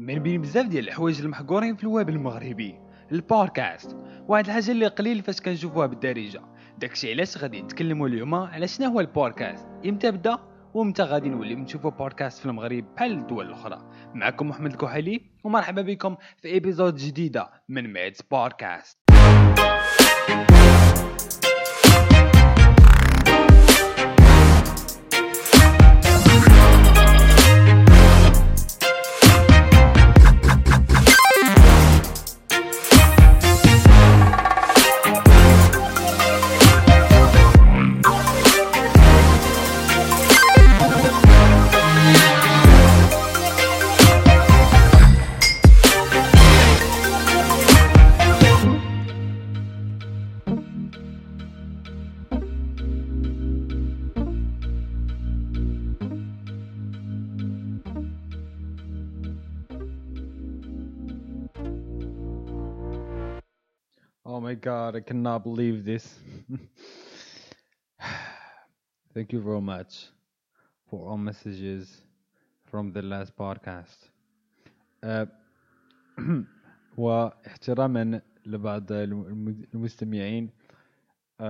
من بين بزاف ديال الحوايج المحقورين في الويب المغربي البودكاست. واحد الحاجة اللي قليل فاش كنشوفوها بالدارجة. داكشي علاش غادي نتكلموا اليوم على شنو هو البودكاست؟ إمتى بدأ ومتى غادي نولي نشوفوا بودكاست في المغرب بحال الدول الأخرى. معكم محمد الكحلي ومرحبا بكم في episode جديدة من ميدز بودكاست. My god, I cannot believe this. Thank you very much for all messages from the last podcast. Uh, واحتراما لبعض الم- المستمعين uh,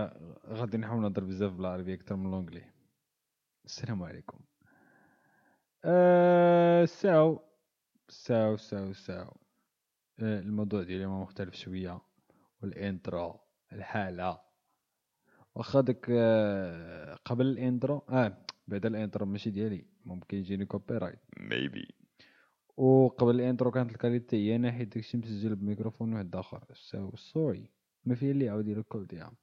غادي نحاول نهضر بزاف بالعربية أكثر من الأنجلي السلام عليكم. Uh, so so so so uh, الموضوع ديالي مختلف شوية. وال intro الحالة. واخا داك آه، قبل ال intro؟ آه بعد الإنترو ماشي ديالي ممكن يجيني copyright maybe وقبل ال intro كانت ال qualité هي أنا حيت داكشي مسجل بميكروفون واحد آخر. so sorry ما فيها اللي يعاود يدير الكل ديالها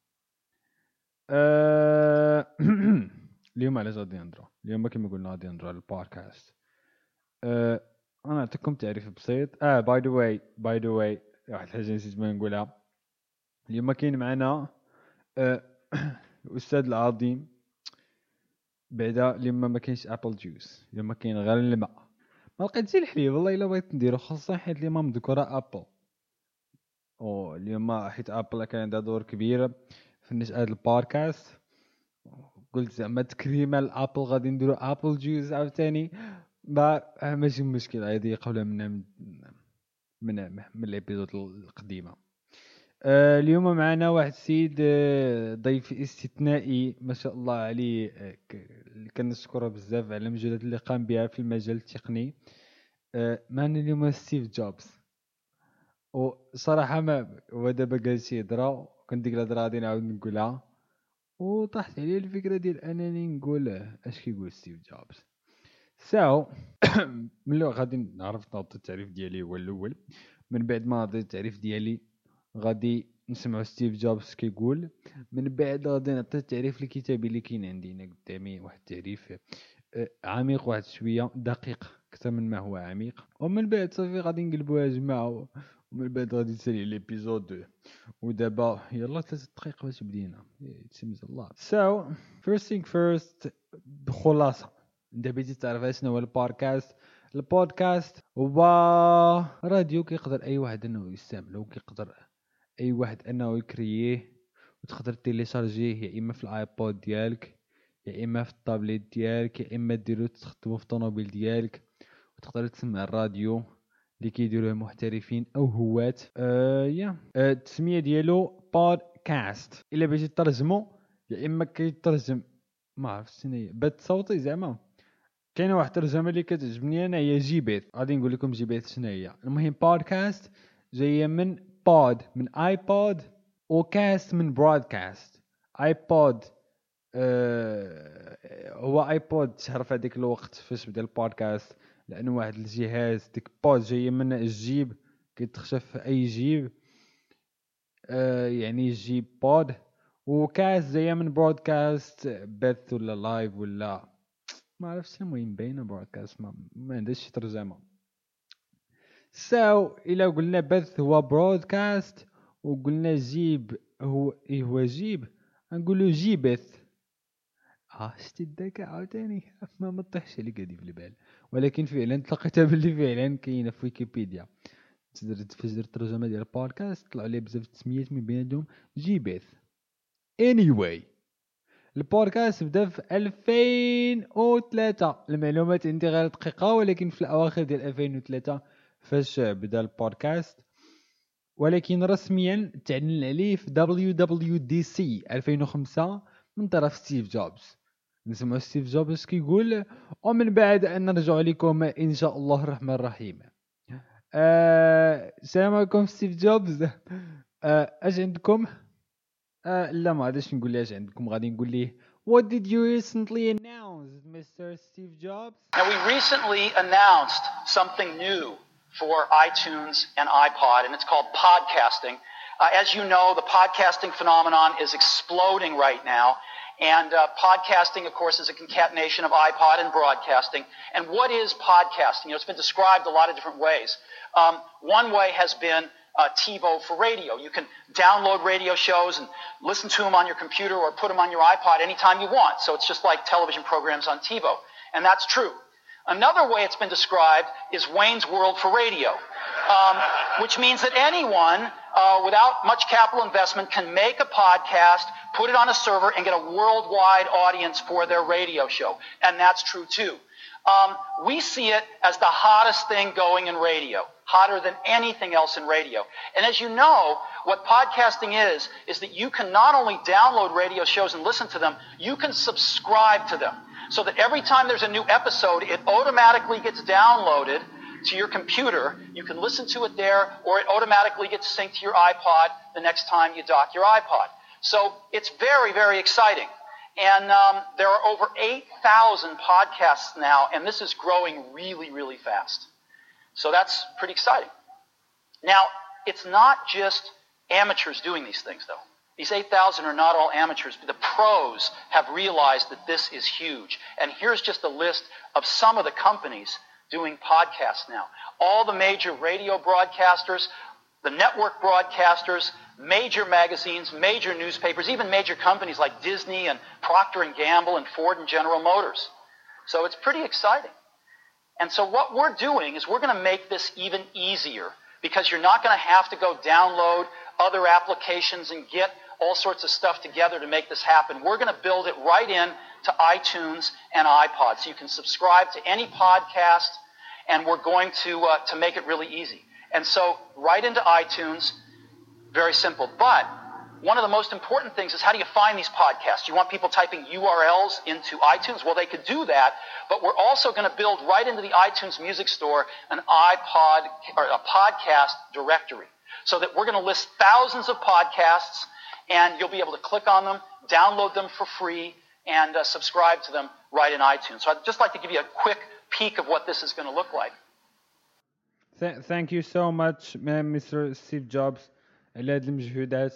اليوم علاش غادي نهضرو اليوم كما قلنا غادي نهضرو على البودكاست. آه، أنا نعطيكم تعريف بسيط. آه by the way by the way واحد الحاجة نسيت ما نقولها. اليوم كاين معنا آه، الاستاذ العظيم بعدا اليوم ما كاينش apple juice اليوم كاين غير الماء. ما لقيتش الحليب والله إلا بغيت نديرو خاصة حيت اليوم مذكورة Apple. أو اليوم حيت Apple كان عندها دور كبير في نشأة البودكاست. قلت زعما تكريما ل Apple غادي نديرو apple juice عاوتاني. ما ماشي مشكل هادي قبل من من من, من ال episode القديمة. آه، اليوم معنا واحد السيد آه، ضيف استثنائي ما شاء الله عليه آه، كنشكره بزاف على المجهودات اللي قام بها في المجال التقني. آه، معنا اليوم ستيف جوبز. وصراحة ما هو دابا جالس يهضرا كنت ديك الهضرة غادي نعاود نقولها. وطاحت عليه الفكرة ديال أنني نقول آه، أش كيقول ستيف جوبز؟ so ملي غادي نعرف نعطي التعريف ديالي هو الأول. من بعد ما عطيت التعريف ديالي غادي نسمعوا ستيف جوبز كيقول من بعد غادي نعطي التعريف الكتابي اللي كاين عندي. هنا قدامي واحد التعريف آه، عميق واحد شوية دقيق أكثر من ما هو عميق. ومن بعد صافي غادي نقلبوها جماعة ومن بعد غادي تسالي l'épisode ودابا يلا ثلاثة دقائق باش بدينا. تسمز الله. so first thing first بخلاصة. انت بغيتي تعرف شنو هو البودكاست البودكاست هو راديو كيقدر أي واحد إنه يستعملو كيقدر أي واحد أنه يكرييه وتقدر télécharger يه يا إما في ال iPod ديالك يا إما في الطابليت ديالك يا إما ديرو تخدمو في الطوموبيل ديالك وتقدر تسمع الراديو اللي كيديروه محترفين أو هواة آه يا. آه التسمية ديالو بودكاست. إلا بغيتي ترجمو يا إما كيترجم ما عرفت شنو بث صوتي زعما. كاينة واحد الترجمة اللي كتعجبني أنا هي جيبيت غادي نقول لكم جيبيت شنو هي. المهم بودكاست جاية من بود من iPod و cast من broadcast iPod آه هو iPod شهر في هذيك الوقت فاش بدا البودكاست؟ لأنه واحد الجهاز ديك pod جاية من الجيب كيتخشى في أي جيب آه يعني جيب pod و cast جاية من broadcast بث ولا live ولا ما عرفتش المهم باينة broadcast ما, ما عندهاش شي ترجمة. so إلا قلنا بث هو broadcast وقلنا جيب هو إيه هو جيب؟ نقولو جيبث. آه شتي الذكاء عاوتاني؟ ما مطيحش عليك هادي في البال. ولكن فعلا تلقيتها باللي فعلا كاينة في ويكيبيديا. تقدر فاش درت الترجمة ديال البودكاست طلعوا لي بزاف التسميات من بيناتهم. جيبث. Anyway البودكاست بدأ في 2003 المعلومات عندي غير دقيقة ولكن في الأواخر ديال 2003 فاش بدا البودكاست ولكن رسميا تعلن عليه في WWDC 2005 من طرف ستيف جوبز. نسمع ستيف جوبز كيقول ومن بعد أن نرجع لكم إن شاء الله الرحمن الرحيم. آه، السلام آه عليكم ستيف جوبز. آه أش عندكم؟ آه لا ما غاديش نقول ليه أش عندكم غادي نقول ليه. What did you recently announce, Mr. Steve Jobs? Now, we recently announced something new. For iTunes and iPod, and it's called podcasting. Uh, as you know, the podcasting phenomenon is exploding right now. And uh, podcasting, of course, is a concatenation of iPod and broadcasting. And what is podcasting? You know, it's been described a lot of different ways. Um, one way has been uh, TiVo for radio. You can download radio shows and listen to them on your computer or put them on your iPod anytime you want. So it's just like television programs on TiVo. And that's true. Another way it's been described is Wayne's World for radio, um, which means that anyone uh, without much capital investment can make a podcast, put it on a server, and get a worldwide audience for their radio show. And that's true too. Um, we see it as the hottest thing going in radio hotter than anything else in radio. And as you know, what podcasting is, is that you can not only download radio shows and listen to them, you can subscribe to them. So that every time there's a new episode, it automatically gets downloaded to your computer. You can listen to it there, or it automatically gets synced to your iPod the next time you dock your iPod. So it's very, very exciting. And um, there are over 8,000 podcasts now, and this is growing really, really fast. So that's pretty exciting. Now, it's not just amateurs doing these things, though. These 8,000 are not all amateurs, but the pros have realized that this is huge. And here's just a list of some of the companies doing podcasts now. All the major radio broadcasters, the network broadcasters, major magazines, major newspapers, even major companies like Disney and Procter and Gamble and Ford and General Motors. So it's pretty exciting. And so what we're doing is we're going to make this even easier because you're not going to have to go download other applications and get all sorts of stuff together to make this happen. We're going to build it right in to iTunes and iPod. So you can subscribe to any podcast and we're going to, uh, to make it really easy. And so right into iTunes, very simple. But one of the most important things is how do you find these podcasts? You want people typing URLs into iTunes? Well, they could do that, but we're also going to build right into the iTunes Music Store an iPod or a podcast directory so that we're going to list thousands of podcasts and you'll be able to click on them, download them for free, and uh, subscribe to them right in iTunes. So I'd just like to give you a quick peek of what this is going to look like. Thank you so much, Mr. Steve Jobs, على هذه المجهودات.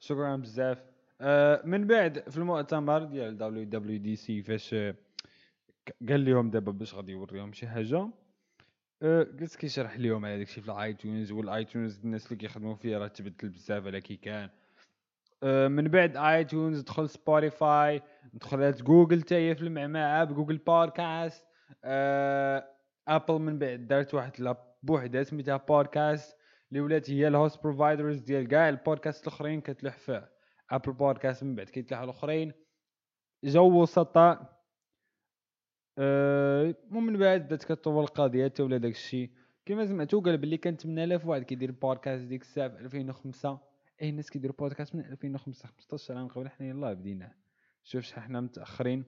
شكرا بزاف آه من بعد في المؤتمر ديال دبليو دبليو دي سي فاش قال لهم دابا باش غادي يوريهم شي حاجه آه قلت كيشرح لهم على داكشي في ال iTunes و ال iTunes الناس اللي كيخدموا فيه راه تبدل بزاف على كي كان. آه من بعد iTunes دخل Spotify دخلت جوجل تا هي في المعمعة ب Google Podcast. آه Apple من بعد دارت واحد l'app بوحدها سميتها بودكاست اللي ولات هي ال host providers ديال كاع البودكاست الاخرين كتلوح في Apple Podcast من بعد كيتلوح الاخرين. جو وسطاء أه ومن بعد بدات كتطول القضية حتى ولا داكشي. كما سمعتو قال بلي كان 8000 واحد كيدير بودكاست ديك الساعة في 2005 اي الناس كيديروا بودكاست من 2005 15 عام قبل حنا يلاه بدينا شوف شحال حنا متأخرين.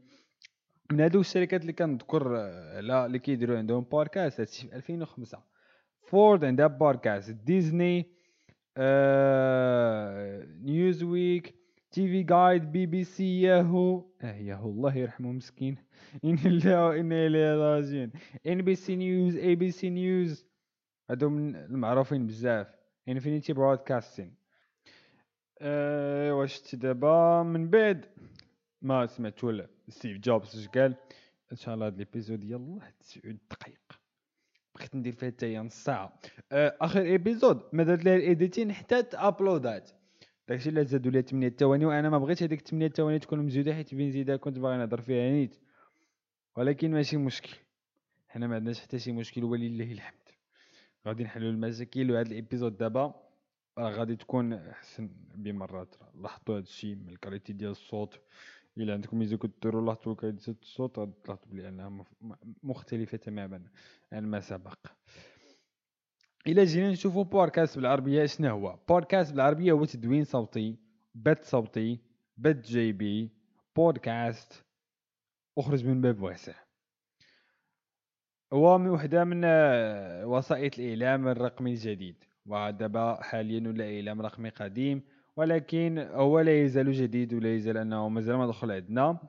من هادو الشركات اللي كنذكر آه، لا اللي كيديروا عندهم بودكاست هادشي في 2005 فورد عندها بودكاست ديزني نيوز ويك تي في جايد بي بي سي ياهو آه ياهو الله يرحمه مسكين ان الله وان اليه راجعون ان بي سي نيوز اي بي سي نيوز هادو من المعروفين بزاف. Infinity Broadcasting أه واش دابا؟ من بعد. ما سمعتو ستيف جوبز اش قال؟ إن شاء الله هاد l'épisode يلاه تسعود دقائق بغيت ندير فيها حتى نص ساعة. آه، آخر épisode ما درت لها ال editing حتى ت upload ات. داكشي اللي زادوا لها 8 ثواني وأنا ما بغيتش هذيك 8 ثواني تكون مزوده حيت بين كنت باغي نهضر فيها نيت. ولكن ماشي مشكل. حنا ما عندناش حتى شي مشكل ولله الحمد. غادي نحلوا المشاكل وهذا ال épisode دابا راه غادي تكون أحسن بمرات. لاحظتوا هذا الشيء من ال qualité ديال الصوت. إلا عندكم ميزو كديروا لاحظتوا كيزيد الصوت غتلاحظوا بلي أنها مختلفة تماما. عن ما سبق الا جينا نشوفوا بودكاست بالعربية شنو هو؟ بودكاست بالعربية هو تدوين صوتي بث صوتي بث جيبي بودكاست أخرج من باب واسع. هو من وحدة من آه، وسائط الإعلام الرقمي الجديد. ودابا حاليا ولا إعلام رقمي قديم ولكن هو لا يزال جديد ولا يزال أنه مازال ما دخل عندنا.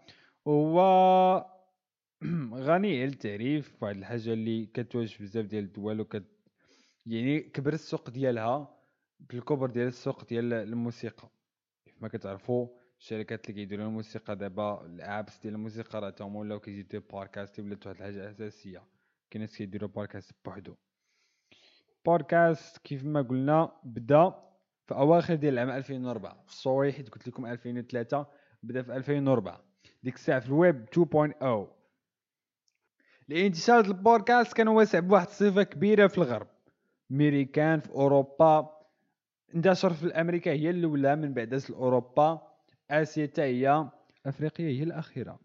هو غني التعريف واحد الحاجة اللي كتواجه بزاف ديال الدول وكت يعني كبر السوق ديالها بالكبر ديال السوق ديال الموسيقى. كيف ما كتعرفوا الشركات اللي كيديروا الموسيقى دابا الأبس ديال الموسيقى راه تاهم ولاو كيزيدوا بودكاست ولات واحد الحاجة أساسية. كاين ناس كيديروا بودكاست بوحدو. بودكاست كيف ما قلنا بدا في أواخر ديال العام 2004 في الصوري حيت قلت لكم 2003 بدا في 2004 ديك الساعة في الويب 2.0 الانتشار البودكاست كان واسع بواحد الصفة كبيرة في الغرب. ميريكان في أوروبا. انتشر في الامريكا هي الاولى من بعد اوروبا اسيا حتى هي افريقيا هي الأخيرة.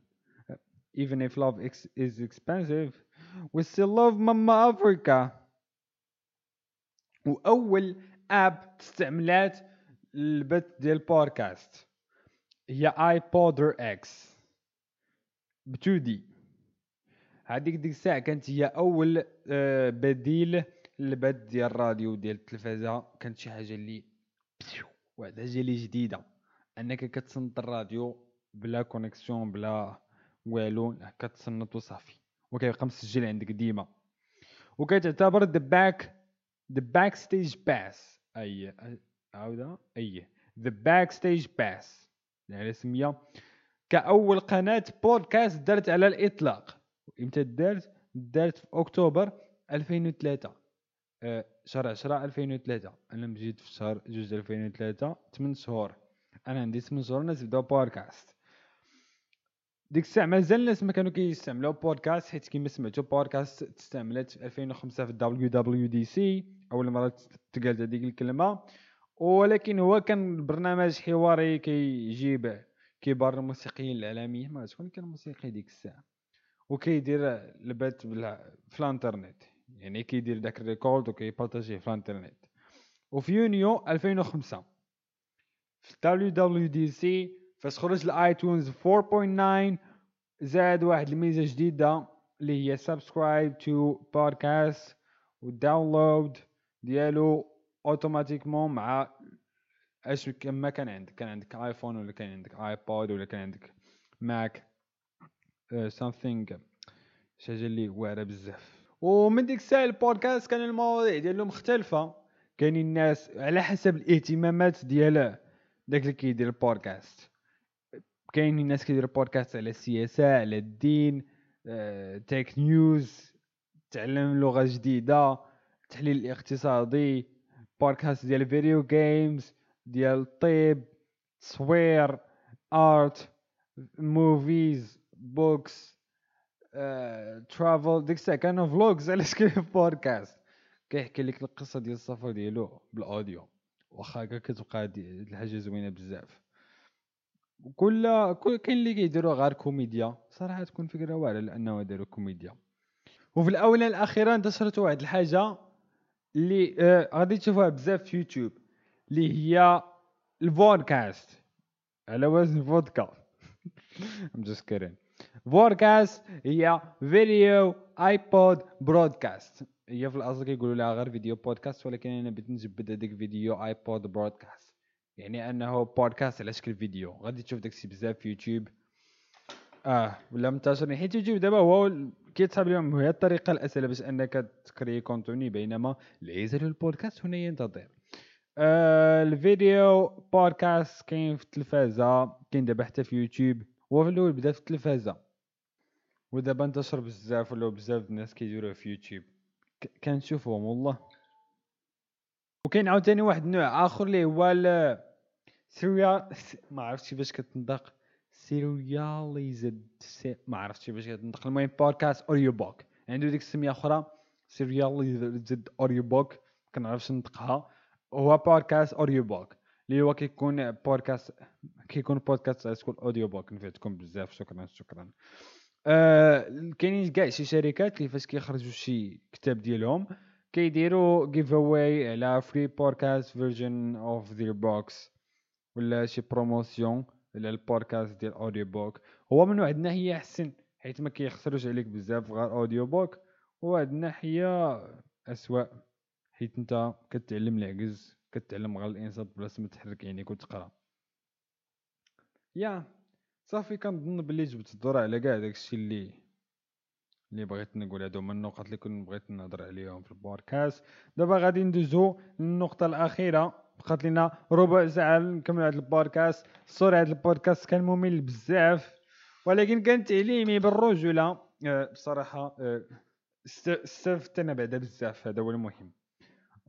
Even if love is expensive. We still love mama africa. وأول اب استعملات البث ديال البودكاست. هي ايبودر إكس ب 2 دي هذيك ديك الساعة كانت هي أول آه، بديل للبث ديال الراديو ديال التلفازة كانت شي حاجة اللي واحد الحاجة اللي جديدة. أنك كتصنت الراديو بلا كونيكسيون بلا والو كتصنت وصافي وكيبقى مسجل عندك ديما. وكتعتبر The Back The Backstage Pass أي عاودة. أي The Backstage Pass يعني سمية. كأول قناة بودكاست دارت على الإطلاق. إمتى دارت؟ دارت في أكتوبر 2003 أه شهر 10 2003 أنا مجيت في شهر جوج 2003 8 شهور. أنا عندي 8 شهور الناس بداو بودكاست. ديك الساعة مازال الناس ما كانوا كيستعملوا بودكاست حيت كيما سمعتوا بودكاست تستعملت في 2005 في ال WWDC. أول مرة تقالت هذيك الكلمة. ولكن هو كان برنامج حواري كيجيب كبار الموسيقيين العالميين ما شكون كان موسيقي ديك الساعة. وكيدير البث في الانترنت. يعني كيدير داك ال record وكي partager يه في الانترنت وفي يونيو 2005 في WWDC فاش خرج ال iTunes 4.9 زاد واحد الميزة جديدة اللي هي subscribe to podcast و ال download ديالو automatiquement مع أش ما كان عندك. كان عندك iPhone ولا كان عندك iPod ولا كان عندك Mac something شي حاجة اللي واعرة بزاف. ومن ديك الساعة البودكاست كان المواضيع ديالو مختلفة. كاينين الناس على حسب الاهتمامات ديال داك اللي كيدير البودكاست. كاين الناس كيديروا بودكاست على السياسة على الدين tech آه، news تعلم لغة جديدة التحليل الاقتصادي بودكاست ديال video games ديال الطب تصوير art movies books travel ديك الساعة كانوا vlogs علاش كاين بودكاست كيحكي لك القصة ديال السفر ديالو بال audio. واخا هكا كتبقى الحاجة زوينة بزاف. كل كل كاين اللي كيديروا غير كوميديا. صراحة تكون فكرة واعرة لأنه داروا كوميديا. وفي الاونه الأخيرة انتشرت واحد الحاجة اللي آه غادي تشوفوها بزاف في يوتيوب. اللي هي البودكاست على وزن فودكا ام كيرين بودكاست هي video iPod broadcast. هي في الأصل كيقولوا لها غير video podcast ولكن أنا بغيت نجبد هذيك video iPod broadcast. يعني أنه بودكاست على شكل فيديو. غادي تشوف داكشي بزاف في يوتيوب. آه ولا منتشر حيت يوتيوب دابا هو كيتصاب اليوم هي الطريقة الأسهل باش أنك تكري contenu بينما العزل البودكاست هنا ينتظر. آه ال video podcast كاين في التلفازة كاين دابا حتى في يوتيوب. هو في الأول بدا في التلفازة ودابا انتشر بزاف ولاو بزاف الناس كيديروه في يوتيوب. كنشوفهم والله. وكاين عاوتاني واحد النوع آخر اللي هو serial ما عرفتش كيفاش كتنطق. serialized ما عرفتش كيفاش كتنطق. المهم بودكاست audio book عنده ديك السمية أخرى serialized audio book كنعرفش نطقها. هو بودكاست audio book اللي هو كيكون بودكاست كيكون بودكاست سكول audio book نفعتكم بزاف شكرا شكرا كاينين كاع شي شركات كيفاش كيخرجوا شي كتاب ديالهم كيديروا giveaway على free podcast version of their books ولا شي promotion على البودكاست ديال audio book هو من واحد الناحيه احسن حيت ما كيخسروش عليك بزاف غير audio book وواحد الناحيه اسوأ حيت انت كتعلم العجز كتعلم غير الانصات بلاصه ما تحرك عينيك وتقرأ. يا صافي كنظن بلي جبت الدور على كاع داكشي اللي اللي بغيت نقول هادو هما النقط اللي كنت بغيت نهضر عليهم في البودكاست. دابا غادي ندوزو للنقطة الأخيرة. بقات لنا ربع ساعة نكملوا هذا البودكاست. سوري هذا البودكاست كان ممل بزاف ولكن كان تعليمي بالرجولة. أه بصراحة أه استفدت أنا بعدا بزاف هذا هو المهم.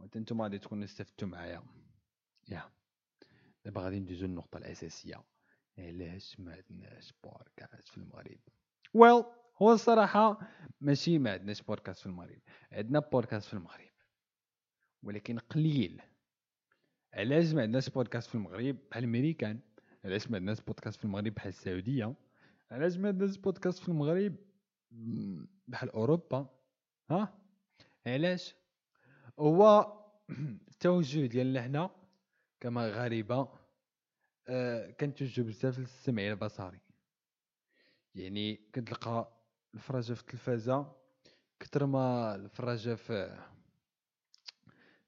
وأنتم غادي تكونوا استفدتوا معايا. يا. دابا غادي ندوزو للنقطة الأساسية. علاش ما عندناش بودكاست في المغرب. ويل well, هو الصراحة ماشي ما عندناش بودكاست في المغرب. عندنا بودكاست في المغرب. ولكن قليل. علاش ما عندناش بودكاست في المغرب؟ بحال الميريكان علاش ما عندناش بودكاست في المغرب بحال السعودية؟ علاش ما عندناش بودكاست في المغرب؟ بحال أوروبا. ها؟ علاش؟ هو التوجه ديالنا حنا كمغاربه آه كنتوجه بزاف للسمع البصري. يعني كتلقى الفراجه في التلفازة كتر ما الفراجه في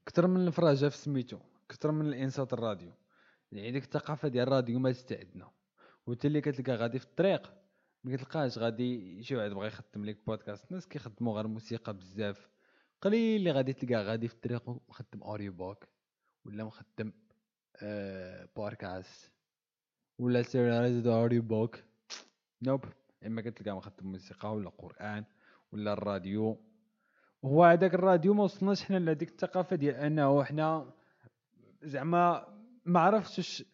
كتر من الفراجه في سميتو كثر من الإنصات الراديو. يعني ديك الثقافة ديال الراديو ما عندنا وانت اللي كتلقى غادي في الطريق ما كتلقاش غادي شي واحد بغى يخدم لك بودكاست. الناس كيخدموا غير موسيقى بزاف. قليل اللي غادي تلقى غادي في الطريق مخدم audio book ولا مخدم آه بودكاست ولا سير audio book nope إما كتلقى مخدم موسيقى ولا قرآن ولا الراديو. هو هذاك الراديو ما وصلناش حنا لهذيك الثقافة ديال أنه حنا زعما ما عرفتش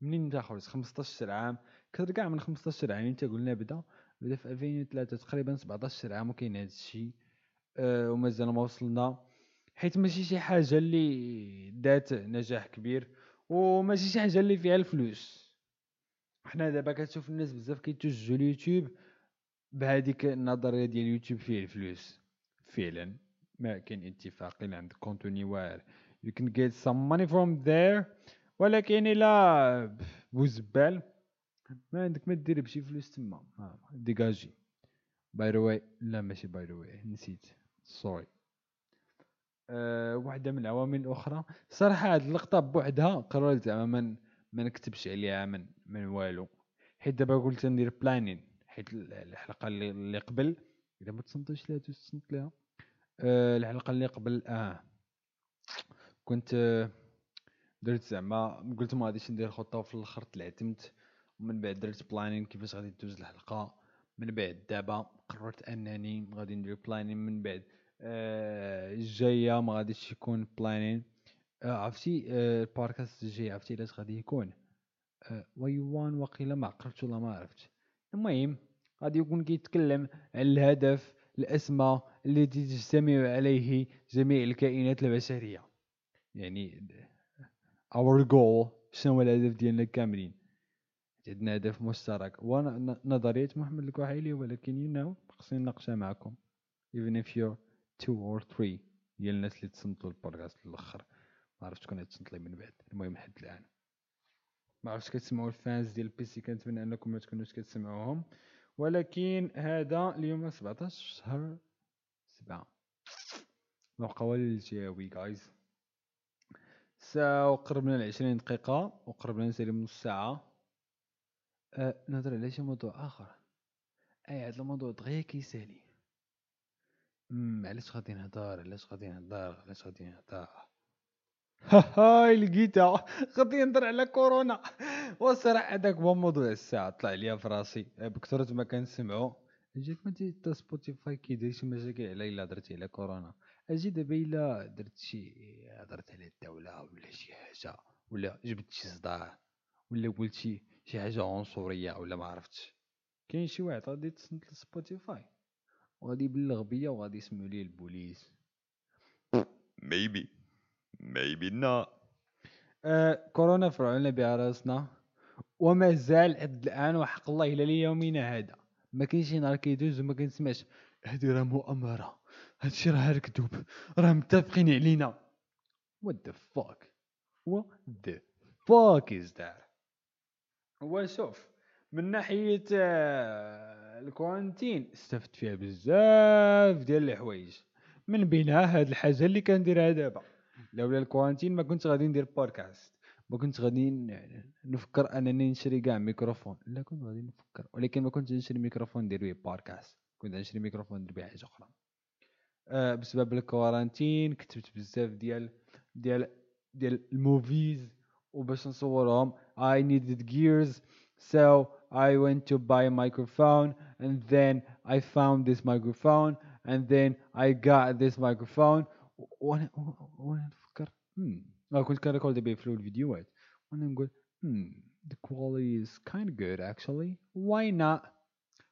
منين بدا خلص 15 عام. كاع من 15 عام انت قلنا بدا بدا في 2003 تقريبا 17 عام وكاين هذا الشيء ومازال ما وصلنا. حيت ماشي شي حاجة اللي دات نجاح كبير وماشي شي حاجة اللي فيها الفلوس. حنا دابا كتشوف الناس بزاف كيتوجهوا اليوتيوب بهذيك النظرية ديال اليوتيوب فيه الفلوس. فعلا ما كاين اتفاق إلا عندك كونتوني واعر. You can get some money from there ولكن إلى بوزبال ما عندك ما دير بشي فلوس تما. ديجاجي by the way لا ماشي by the way نسيت. sorry أه واحدة من العوامل الأخرى صراحة هاد اللقطة بوحدها قررت زعما من ما نكتبش عليها من من والو. حيت دابا قلت ندير planning حيت الحلقة اللي, اللي قبل إذا ما تصنتش لها تصنت لها أه الحلقة اللي قبل آه كنت درت زعما قلت ما غاديش ندير خطة وفي الأخر تلعتمت ومن بعد درت planning كيفاش غادي دوز الحلقة. من بعد دابا قررت أنني غادي ندير planning من بعد آه الجاية ما غاديش يكون planning آه عرفتي آه البودكاست الجاي عرفتي علاش غادي يكون؟ آه ويوان وقيلا ما عقلتش ولا ما عرفت المهم غادي يكون كيتكلم على الهدف الاسمى الذي تجتمع عليه جميع الكائنات البشرية. يعني our goal شنو هو الهدف ديالنا كاملين؟ عندنا هدف مشترك. هو نظرية محمد الكحيلي ولكن you know خصني نناقشها معكم. Even if you're two or three ديال الناس اللي تصنتوا البودكاست للاخر ما عرفتش شكون تصنت لي من بعد. المهم لحد الآن. ما عرفتش كتسمعوا الفانز ديال البيسي كنتمنى أنكم ما تكونوش كتسمعوهم. ولكن هذا اليوم 17 شهر 7 نبقى والو الجاوي جايز ساعة وقربنا لعشرين دقيقة وقربنا نسالي من نص ساعة. أه نهضر على شي موضوع آخر. أي هاد الموضوع دغيا كيسالي علاش غادي نهضر علاش غادي نهضر علاش غادي نهضر هاي لقيتها. غادي نهضر على كورونا والصراحة هذاك هو موضوع الساعة طلع ليا في راسي. بكثرة ما كنسمعو جيت ما تا سبوتيفاي كيدير شي مشاكل على الا هضرتي على كورونا. أجي دابا إلا درت شي هضرت على الدولة ولا شي حاجة ولا جبت شي صداع ولا قلت شي شي حاجة عنصرية ولا ما عرفتش. كاين شي واحد غادي تصنت لسبوتيفاي وغادي يبلغ بيا وغادي يسمعوا لي البوليس؟ Maybe. Maybe not. آه كورونا فرعنا بها راسنا وما زال الآن وحق الله إلى ليومنا هذا. ما كاينش نهار كيدوز وما كنسمعش. هادي راه مؤامرة. هادشي راه كذوب راه متفقين علينا. What the fuck? What the fuck is that? هو شوف من ناحية آه، الكوانتين. استفدت فيها بزاف ديال الحوايج. من بينها هاد الحاجة اللي كنديرها دابا. لولا ال quarantine ما كنت غادي ندير بودكاست. ما كنت غادي نفكر أنني نشري كاع ميكروفون. لا كنت غادي نفكر. ولكن ما كنتش نشري ميكروفون ندير به بودكاست. كنت نشري ميكروفون ندير به حاجة أخرى. آه بسبب ال quarantine كتبت بزاف ديال ديال ديال ال movies. وباش نصورهم needed gears. So I went to buy a microphone. And then I found this microphone and then I got this microphone. وأنا وأنا نفكر hmm. آه كنت كنريكورد به في الفيديوهات وأنا نقول hmm. the quality is kind of good actually. Why not?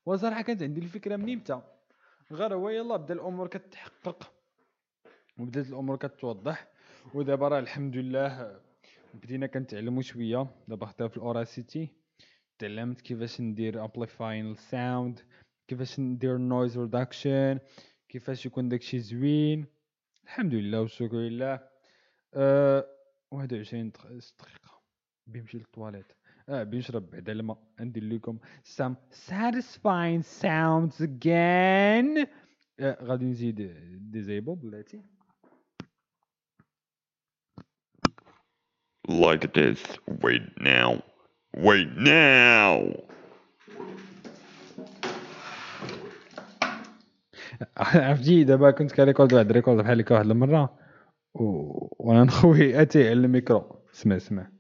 وصراحة كانت عندي الفكرة من إمتى غير هو يلا بدأ الأمور كتحقق. وبدأت الأمور كتوضح. ودابا راه الحمد لله بدينا كنتعلموا شوية. دابا خدام في الاوراسيتي تعلمت كيفاش ندير amplifying ال sound كيفاش ندير noise reduction كيفاش يكون داكشي زوين. الحمد لله والشكر لله. أه 21 دق- دقيقة. بيمشي للطواليت أه بنشرب بعدا الماء. ندير لكم satisfying sounds again. آه غادي نزيد ديزيبل بلاتي. Like this. Wait now. Wait now. عرفتي دابا كنت ك record واحد ال record بحال هكا واحد المره و... وأنا نخوي أتي على الميكرو سمع سمع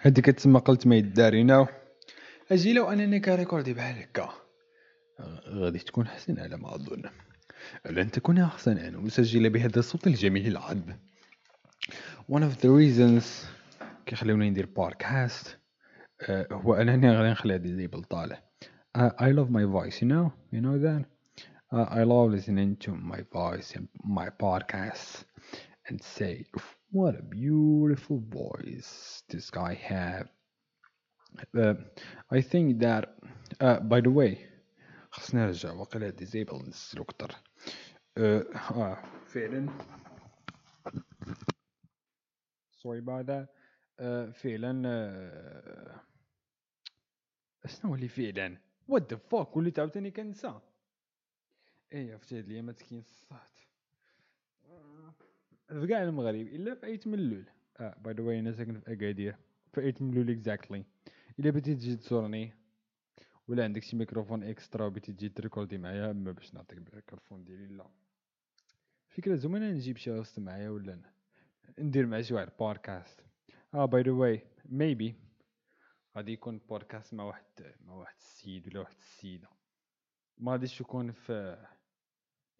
هادي كتسمى قلت ما يدارينا. أجي لو أنني كريكوردي بحال هكا. غادي تكون حسن على ما أظن. لن تكون أحسن ان اسجل بهذا الصوت الجميل العذب. One of the reasons كيخليوني ندير بودكاست آه، هو أنني غادي نخلي هادي زي طالع. Uh, I love my voice you know you know that. I love listening to my voice and my podcasts and say what a beautiful voice this guy have uh, I think that uh, by the way خصنا نرجع واقيلا ديزيبل نزلو كتر آه آه، فعلا sorry about that. آه، فعلا آه، اشنو اللي فعلا what the fuck? وليت عاوتاني كنسى إيه عرفتي هاد الايامات كاين الصهد في كاع المغرب إلا في ايت ملول آه by the way أنا ساكن في اكادير في ايت ملول exactly إلا بغيتي تجي تزورني ولا عندك شي ميكروفون extra وبغيتي تجي تريكوردي معايا ما باش نعطيك الميكروفون ديالي لا. فكرة زوينة نجيب شي host معايا ولا ندير مع شي واحد بودكاست آه by the way maybe غادي يكون بودكاست مع واحد مع واحد السيد ولا واحد السيدة. ما غاديش يكون في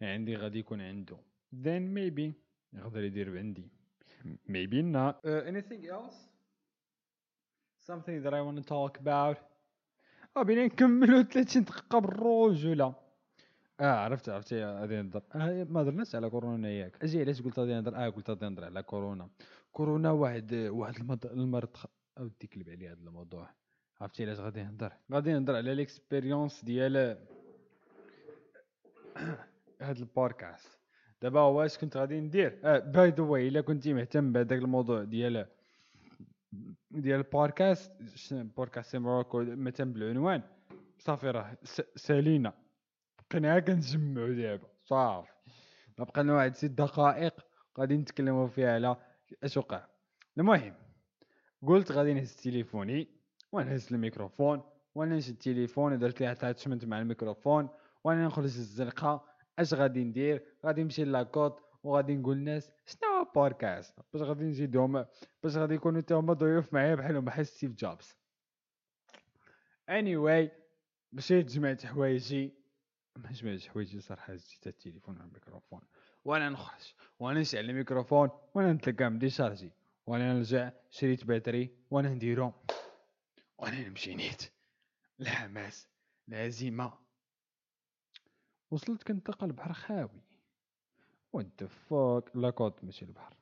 عندي غادي يكون عنده. Then maybe يقدر يدير عندي maybe not. Uh, anything else? Something that I want to talk about? آه بينا نكملو 30 دقيقة بالرجولة آه عرفت عرفت. غادي نهضر آه ما هضرناش على كورونا ياك. أجي علاش قلت غادي نهضر آه قلت غادي نهضر على كورونا. كورونا واحد واحد المرض اودي كلب عليه هذا الموضوع. عرفتي علاش غادي نهضر غادي نهضر على l'expérience ديال هاد البودكاست. دابا هو اش كنت غادي ندير؟ آه by the way الا كنتي مهتم بهذاك الموضوع ديال ديال البودكاست بودكاست مروكو مهتم بالعنوان. صافي راه سالينا. بقينا كنجمعو دابا. صافي. بقى لنا واحد ست دقائق غادي نتكلموا فيها على اش وقع. المهم قلت غادي نهز تليفوني ونهز الميكروفون وأنا نشد التليفون ودرت ليه attachment مع الميكروفون وأنا نخرج الزنقه اش غادي ندير؟ غادي نمشي la côte وغادي نقول للناس شنو هو بودكاست باش غادي نزيدهم باش غادي يكونوا حتى هما ضيوف معايا بحالهم بحال ستيف جوبز. Anyway مشيت جمعت حوايجي. ما جمعتش حوايجي صراحة زدت التليفون والميكروفون وأنا نخرج وأنا نشعل الميكروفون وأنا نتلقى م déchargé. وأنا نرجع شريت batterie وأنا نديرو وأنا نمشي نيت. الحماس العزيمة. وصلت كنتلقى البحر خاوي what la côte ماشي البحر.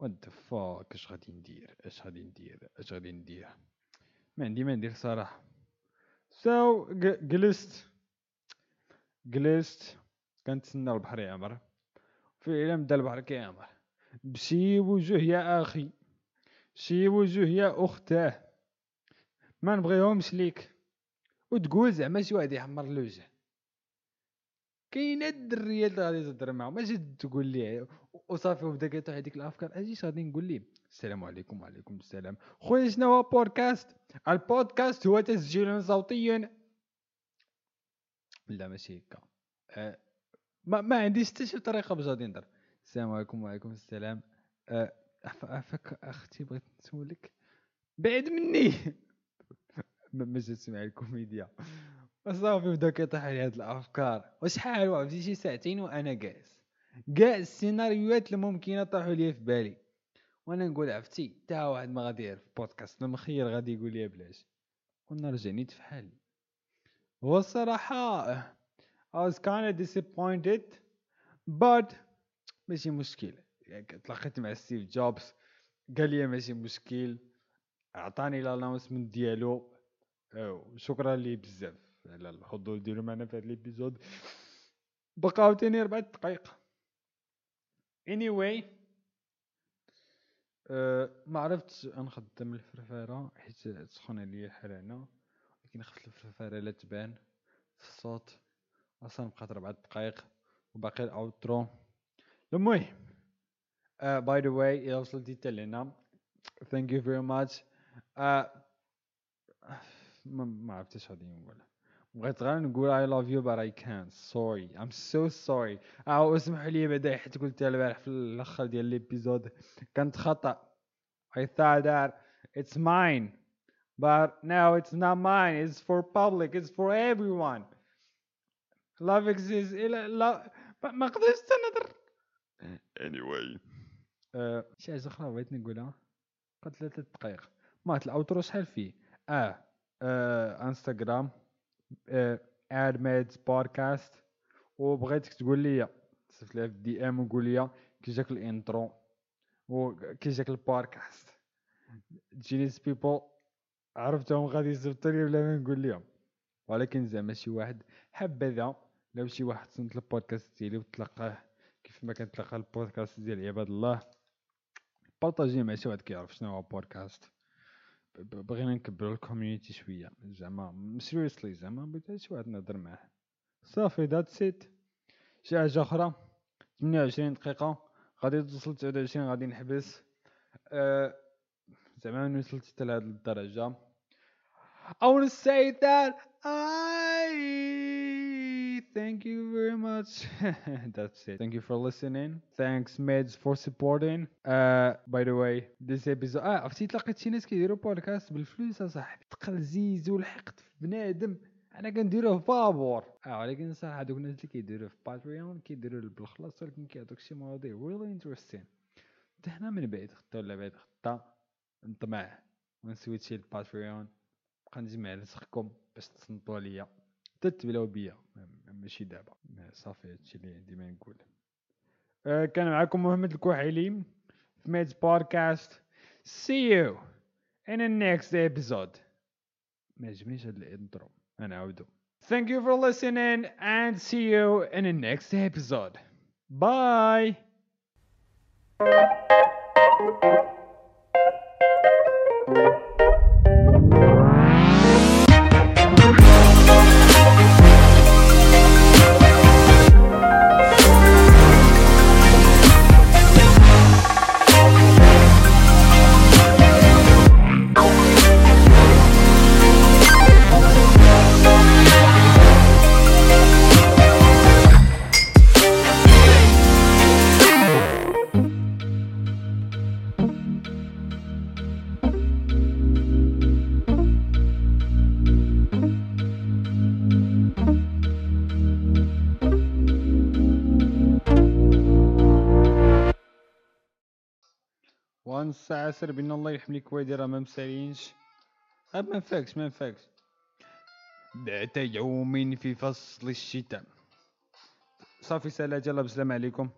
what اش غادي ندير؟ اش غادي ندير؟ اش غادي ندير؟ ما عندي ما ندير صراحة. سو جلست. جلست. كنتسنى البحر يعمر. فعلا بدا البحر كيعمر. بشي وجوه يا أخي. شي وجوه يا اختاه ما نبغيهمش ليك. وتقول زعما شي واحد يحمر الوجه كاينة الدريه اللي غادي تهضر معاهم. ماشي تقول لي وصافي وبدا كيطيح هذيك الأفكار. اجيش غادي نقول ليه السلام عليكم وعليكم السلام. خويا شنو هو بودكاست البودكاست هو تسجيل صوتي. لا ماشي هكا أه ما, ما عنديش حتى شي طريقة باش غادي نهضر. السلام عليكم وعليكم السلام. أه عفاك أختي بغيت نسولك. بعد مني. ما ما جات مع الكوميديا. وصافي بدا كيطيح لي هاد الأفكار. وشحال وعرفتي شي ساعتين وأنا جالس. كاع السيناريوهات الممكنه طاحوا لي في بالي. وأنا نقول عرفتي تا واحد ما غادي يعرف بودكاست المخير غادي يقول لي بلاش. ونرجع نيت في حالي هو الصراحه I was kind of disappointed but ماشي مشكل. يعني تلاقيت مع ستيف جوبز قال لي ماشي مشكل. عطاني ال announcement ديالو. شكرا ليه بزاف. على الحضور ديالو معنا في هذا ال episode. بقاو تاني ربع دقائق anyway أه ما عرفتش نخدم الفرفاره حيت تسخن عليا الحال هنا. ولكن خفت الفرفاره لا تبان في الصوت. أصلا بقات ربع دقائق وباقي ال outro. المهم by the way إلا وصلتي حتى لهنا. thank you very much ما ما عرفتش غادي نقول بغيت غير نقول I love you but I can't. Sorry. I'm so sorry. أو اسمحوا لي بعدا حيت قلتها البارح في الأخر ديال ليبيزود كانت خطأ. I thought that it's mine. But now it's not mine. It's for public. It's for everyone. Love exists. لا ما- قدرتش نهضر Anyway. آه، شي حاجة أخرى بغيت نقولها؟ قد ثلاثة دقائق ما ال outro شحال فيه؟ آه, آه Instagram at Meds بودكاست وبغيتك تقول لي صيفط لي في ال DM وقول لي كي جاك ال intro وكي جاك البودكاست genius people عرفتهم غادي يصيفطوا لي بلا ما نقول لهم. ولكن زعما شي واحد حبذا لو شي واحد صنت البودكاست ديالي وتلقاه كيف ما كنتلقى البودكاست ديال عباد الله partagé مع شي واحد كيعرف شنو هو بودكاست بغينا نكبروا ال community شوية زعما seriously زعما بغيت شي واحد نهضر معاه. صافي that's it شي حاجة أخرى؟ 28 دقيقة. غادي توصل 29 غادي نحبس. أه زعما من وصلت حتى لهاد الدرجة. I that I thank you very much. That's it. Thank you for listening. Thanks, Meds, for supporting. Uh, by the way, this episode. آه عرفتي تلاقيت شي ناس كيديروا بودكاست بالفلوس أصاحبي تقلزيز والحقد في بنادم أنا كنديروه في بابور آه ولكن صراحة دوك الناس اللي كيديروه في Patreon كيديروه بالخلاص ولكن كيعطوك شي مواضيع really interesting حتى هنا من بعيد خطة ولا بعيد خطة نطمع ون switch ي ال Patreon نبقى نجمع رزقكم باش تصنتوا ليا حتى تبلاو بيا ماشي دابا. صافي هادشي اللي عندي ما نقول. آه، كان معكم محمد الكوحيلي في Meds بودكاست. You in the next episode. ما عجبنيش هاد ال intro. غنعاودو thank you for listening and see you in the next episode. Bye! بين الله يحميك ويدي راه ما مسالينش ما نفاكش ما نفاكش ذات يوم في فصل الشتاء. صافي سلام يلا بسلام عليكم.